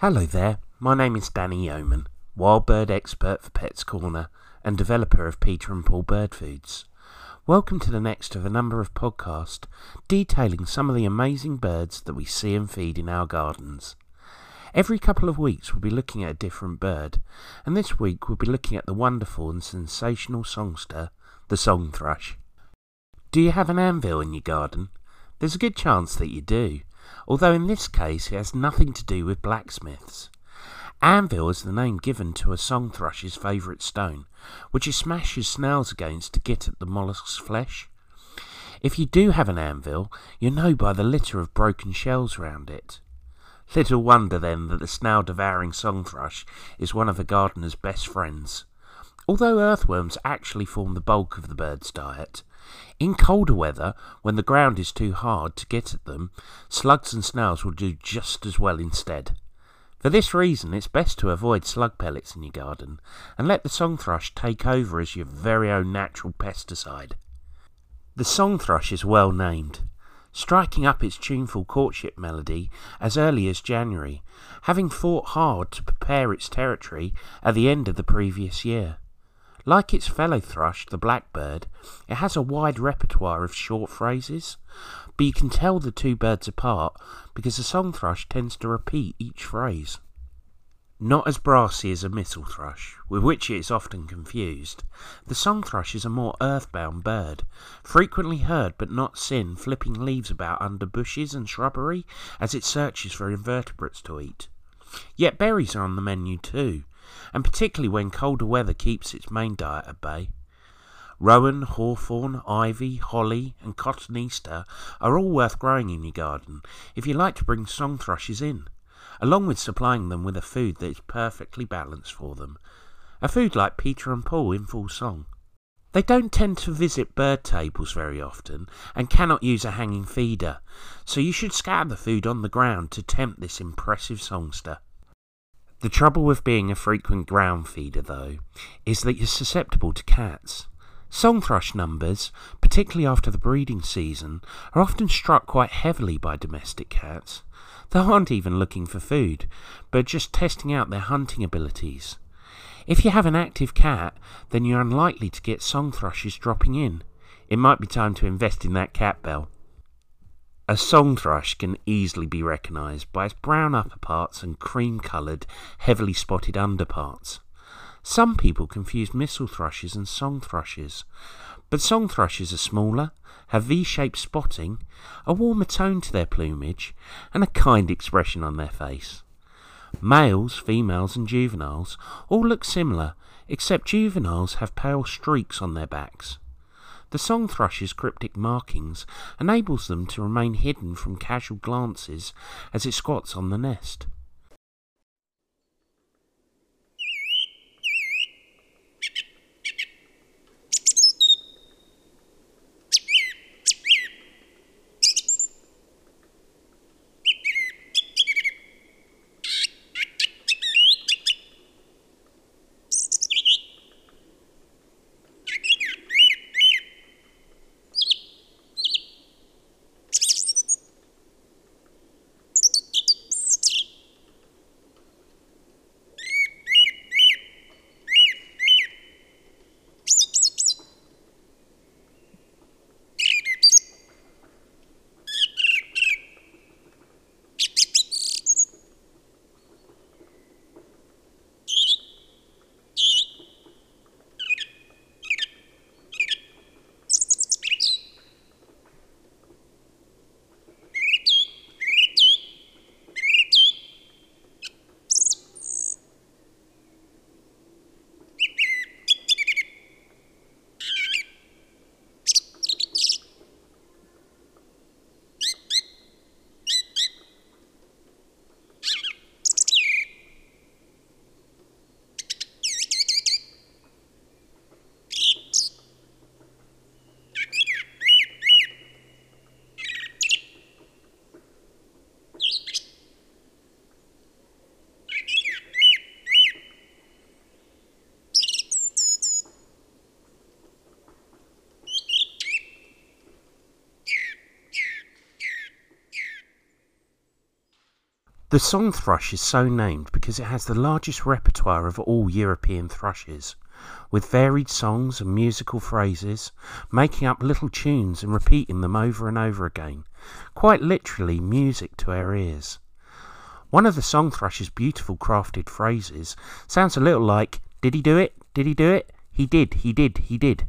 Hello there, my name is Danny Yeoman, wild bird expert for Pets Corner and developer of Peter and Paul Bird Foods. Welcome to the next of a number of podcasts detailing some of the amazing birds that we see and feed in our gardens. Every couple of weeks we'll be looking at a different bird, and this week we'll be looking at the wonderful and sensational songster, the song thrush. Do you have an anvil in your garden? There's a good chance that you do, although in this case it has nothing to do with blacksmiths. Anvil is the name given to a song thrush's favourite stone, which he smashes snails against to get at the mollusk's flesh. If you do have an anvil, you know by the litter of broken shells round it. Little wonder then that the snail devouring song thrush is one of the gardener's best friends. Although earthworms actually form the bulk of the bird's diet, in colder weather, when the ground is too hard to get at them, slugs and snails will do just as well instead. For this reason, it's best to avoid slug pellets in your garden and let the song thrush take over as your very own natural pesticide. The song thrush is well named, striking up its tuneful courtship melody as early as January, having fought hard to prepare its territory at the end of the previous year. Like its fellow thrush, the blackbird, it has a wide repertoire of short phrases, but you can tell the two birds apart because the song thrush tends to repeat each phrase. Not as brassy as a missel thrush, with which it is often confused, the song thrush is a more earthbound bird, frequently heard but not seen flipping leaves about under bushes and shrubbery as it searches for invertebrates to eat. Yet berries are on the menu too, and particularly when colder weather keeps its main diet at bay. Rowan, hawthorn, ivy, holly, and cotoneaster are all worth growing in your garden if you like to bring song thrushes in, along with supplying them with a food that is perfectly balanced for them, a food like Peter and Paul in full song. They don't tend to visit bird tables very often and cannot use a hanging feeder, so you should scatter the food on the ground to tempt this impressive songster. The trouble with being a frequent ground feeder, though, is that you're susceptible to cats. Song thrush numbers, particularly after the breeding season, are often struck quite heavily by domestic cats. They aren't even looking for food, but just testing out their hunting abilities. If you have an active cat, then you're unlikely to get song thrushes dropping in. It might be time to invest in that cat bell. A song thrush can easily be recognised by its brown upperparts and cream coloured, heavily spotted underparts. Some people confuse missel thrushes and song thrushes, but song thrushes are smaller, have V-shaped spotting, a warmer tone to their plumage, and a kind expression on their face. Males, females, and juveniles all look similar, except juveniles have pale streaks on their backs. The song thrush's cryptic markings enables them to remain hidden from casual glances as it squats on the nest. The song thrush is so named because it has the largest repertoire of all European thrushes, with varied songs and musical phrases, making up little tunes and repeating them over and over again, quite literally music to our ears. One of the song thrush's beautiful crafted phrases sounds a little like, Did he do it? Did he do it? He did, he did, he did.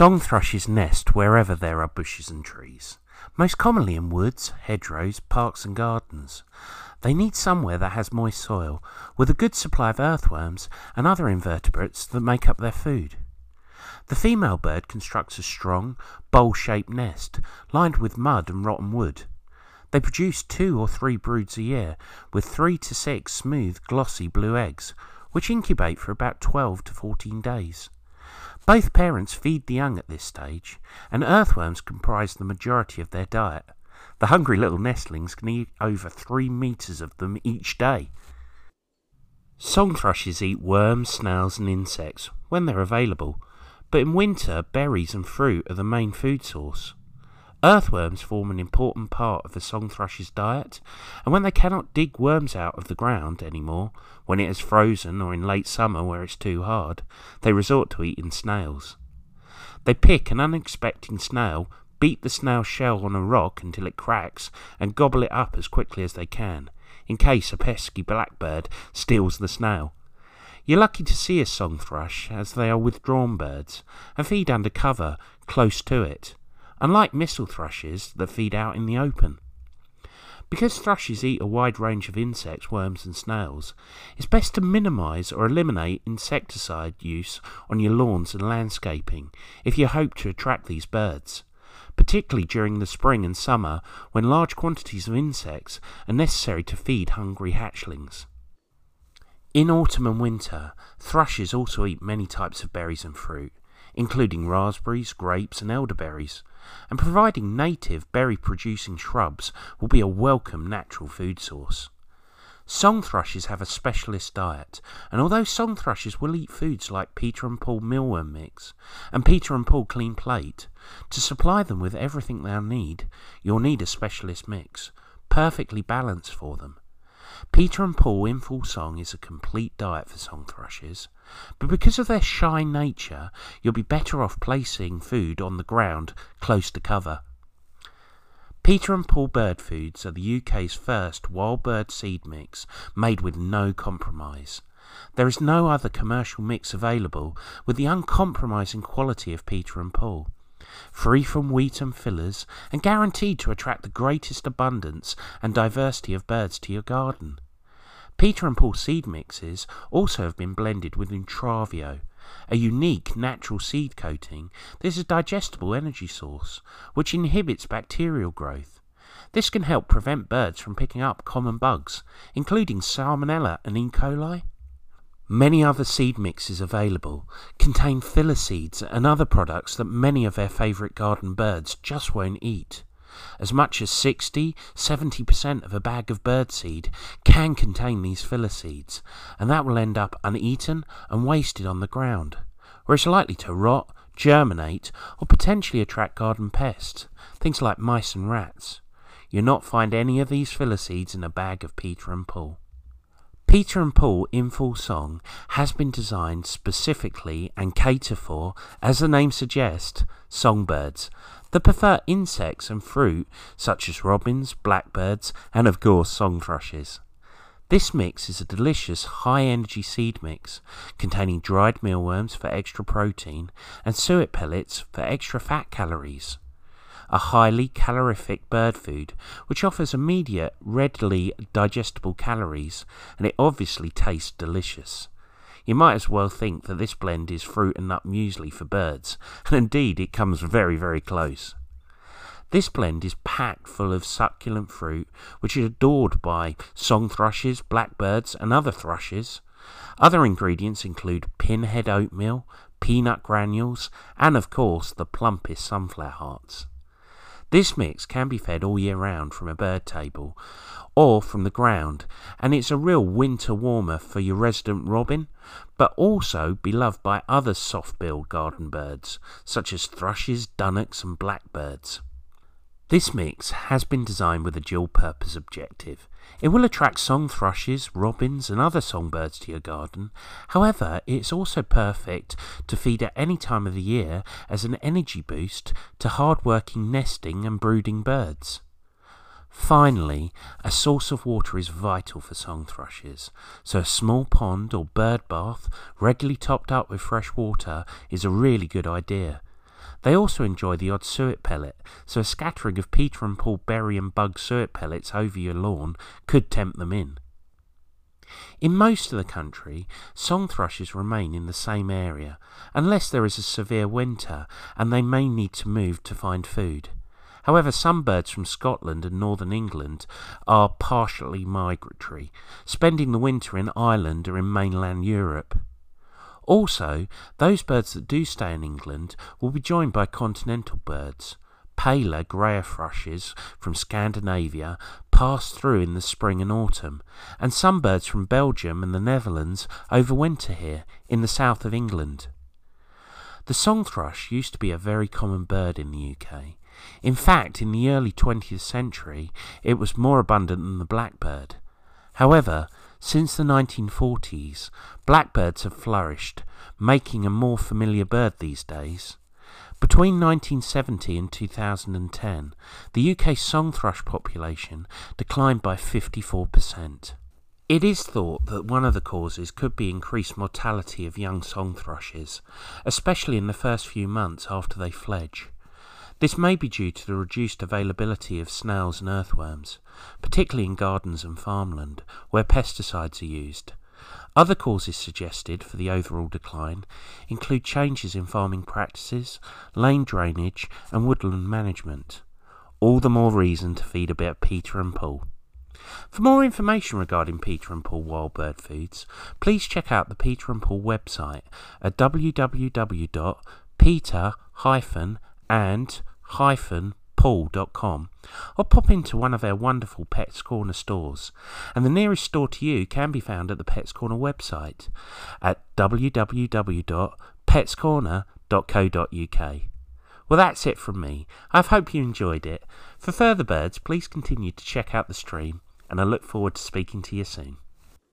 Song thrushes nest wherever there are bushes and trees, most commonly in woods, hedgerows, parks and gardens. They need somewhere that has moist soil, with a good supply of earthworms and other invertebrates that make up their food. The female bird constructs a strong, bowl-shaped nest, lined with mud and rotten wood. They produce two or three broods a year, with three to six smooth, glossy blue eggs, which incubate for about 12 to 14 days. Both parents feed the young at this stage, and earthworms comprise the majority of their diet. The hungry little nestlings can eat over three metres of them each day. Song thrushes eat worms, snails, and insects when they're available, but in winter, berries and fruit are the main food source. Earthworms form an important part of the song thrush's diet, and when they cannot dig worms out of the ground any more, when it has frozen or in late summer where it's too hard, they resort to eating snails. They pick an unexpected snail, beat the snail shell on a rock until it cracks, and gobble it up as quickly as they can, in case a pesky blackbird steals the snail. You're lucky to see a song thrush, as they are withdrawn birds, and feed under cover, close to it unlike missel thrushes that feed out in the open. Because thrushes eat a wide range of insects, worms, and snails, it's best to minimise or eliminate insecticide use on your lawns and landscaping if you hope to attract these birds, particularly during the spring and summer when large quantities of insects are necessary to feed hungry hatchlings. In autumn and winter, thrushes also eat many types of berries and fruit, including raspberries, grapes, and elderberries, and providing native berry producing shrubs will be a welcome natural food source. Song thrushes have a specialist diet, and although song thrushes will eat foods like Peter and Paul mealworm mix and Peter and Paul clean plate, to supply them with everything they'll need, you'll need a specialist mix, perfectly balanced for them. Peter and Paul in full song is a complete diet for song thrushes, but because of their shy nature, you'll be better off placing food on the ground close to cover. Peter and Paul Bird Foods are the UK's first wild bird seed mix made with no compromise. There is no other commercial mix available with the uncompromising quality of Peter and Paul. Free from wheat and fillers, and guaranteed to attract the greatest abundance and diversity of birds to your garden. Peter and Paul seed mixes also have been blended with Intravio, a unique natural seed coating that is a digestible energy source which inhibits bacterial growth. This can help prevent birds from picking up common bugs, including Salmonella and E. coli. Many other seed mixes available contain filler seeds and other products that many of their favourite garden birds just won't eat. As much as 60 70% of a bag of birdseed can contain these filler seeds, and that will end up uneaten and wasted on the ground, where it's likely to rot, germinate, or potentially attract garden pests, things like mice and rats. You'll not find any of these filler seeds in a bag of Peter and Paul. Peter and Paul in full song has been designed specifically and cater for, as the name suggests, songbirds that prefer insects and fruit such as robins, blackbirds, and of course song thrushes. This mix is a delicious high energy seed mix containing dried mealworms for extra protein and suet pellets for extra fat calories a highly calorific bird food which offers immediate, readily digestible calories, and it obviously tastes delicious. You might as well think that this blend is fruit and nut muesli for birds, and indeed it comes very, very close. This blend is packed full of succulent fruit, which is adored by song thrushes, blackbirds, and other thrushes. Other ingredients include pinhead oatmeal, peanut granules, and of course the plumpest sunflower hearts. This mix can be fed all year round from a bird table or from the ground, and it's a real winter warmer for your resident robin, but also beloved by other soft billed garden birds, such as thrushes, dunnocks, and blackbirds. This mix has been designed with a dual purpose objective. It will attract song thrushes, robins, and other songbirds to your garden. However, it's also perfect to feed at any time of the year as an energy boost to hard-working nesting and brooding birds. Finally, a source of water is vital for song thrushes, so a small pond or bird bath regularly topped up with fresh water is a really good idea. They also enjoy the odd suet pellet, so a scattering of Peter and Paul berry and bug suet pellets over your lawn could tempt them in. In most of the country, song thrushes remain in the same area, unless there is a severe winter and they may need to move to find food. However, some birds from Scotland and northern England are partially migratory, spending the winter in Ireland or in mainland Europe. Also, those birds that do stay in England will be joined by continental birds. Paler greyer thrushes from Scandinavia pass through in the spring and autumn, and some birds from Belgium and the Netherlands overwinter here in the south of England. The song thrush used to be a very common bird in the UK. In fact, in the early 20th century, it was more abundant than the blackbird. However, since the 1940s, blackbirds have flourished, making a more familiar bird these days. Between 1970 and 2010, the UK song thrush population declined by 54%. It is thought that one of the causes could be increased mortality of young song thrushes, especially in the first few months after they fledge. This may be due to the reduced availability of snails and earthworms, particularly in gardens and farmland, where pesticides are used. Other causes suggested for the overall decline include changes in farming practices, lane drainage, and woodland management. All the more reason to feed a bit of Peter and Paul. For more information regarding Peter and Paul wild bird foods, please check out the Peter and Paul website at www.peter-and paul.com or pop into one of our wonderful Pets Corner stores. And the nearest store to you can be found at the Pets Corner website at www.petscorner.co.uk. Well, that's it from me. I hope you enjoyed it. For further birds, please continue to check out the stream, and I look forward to speaking to you soon.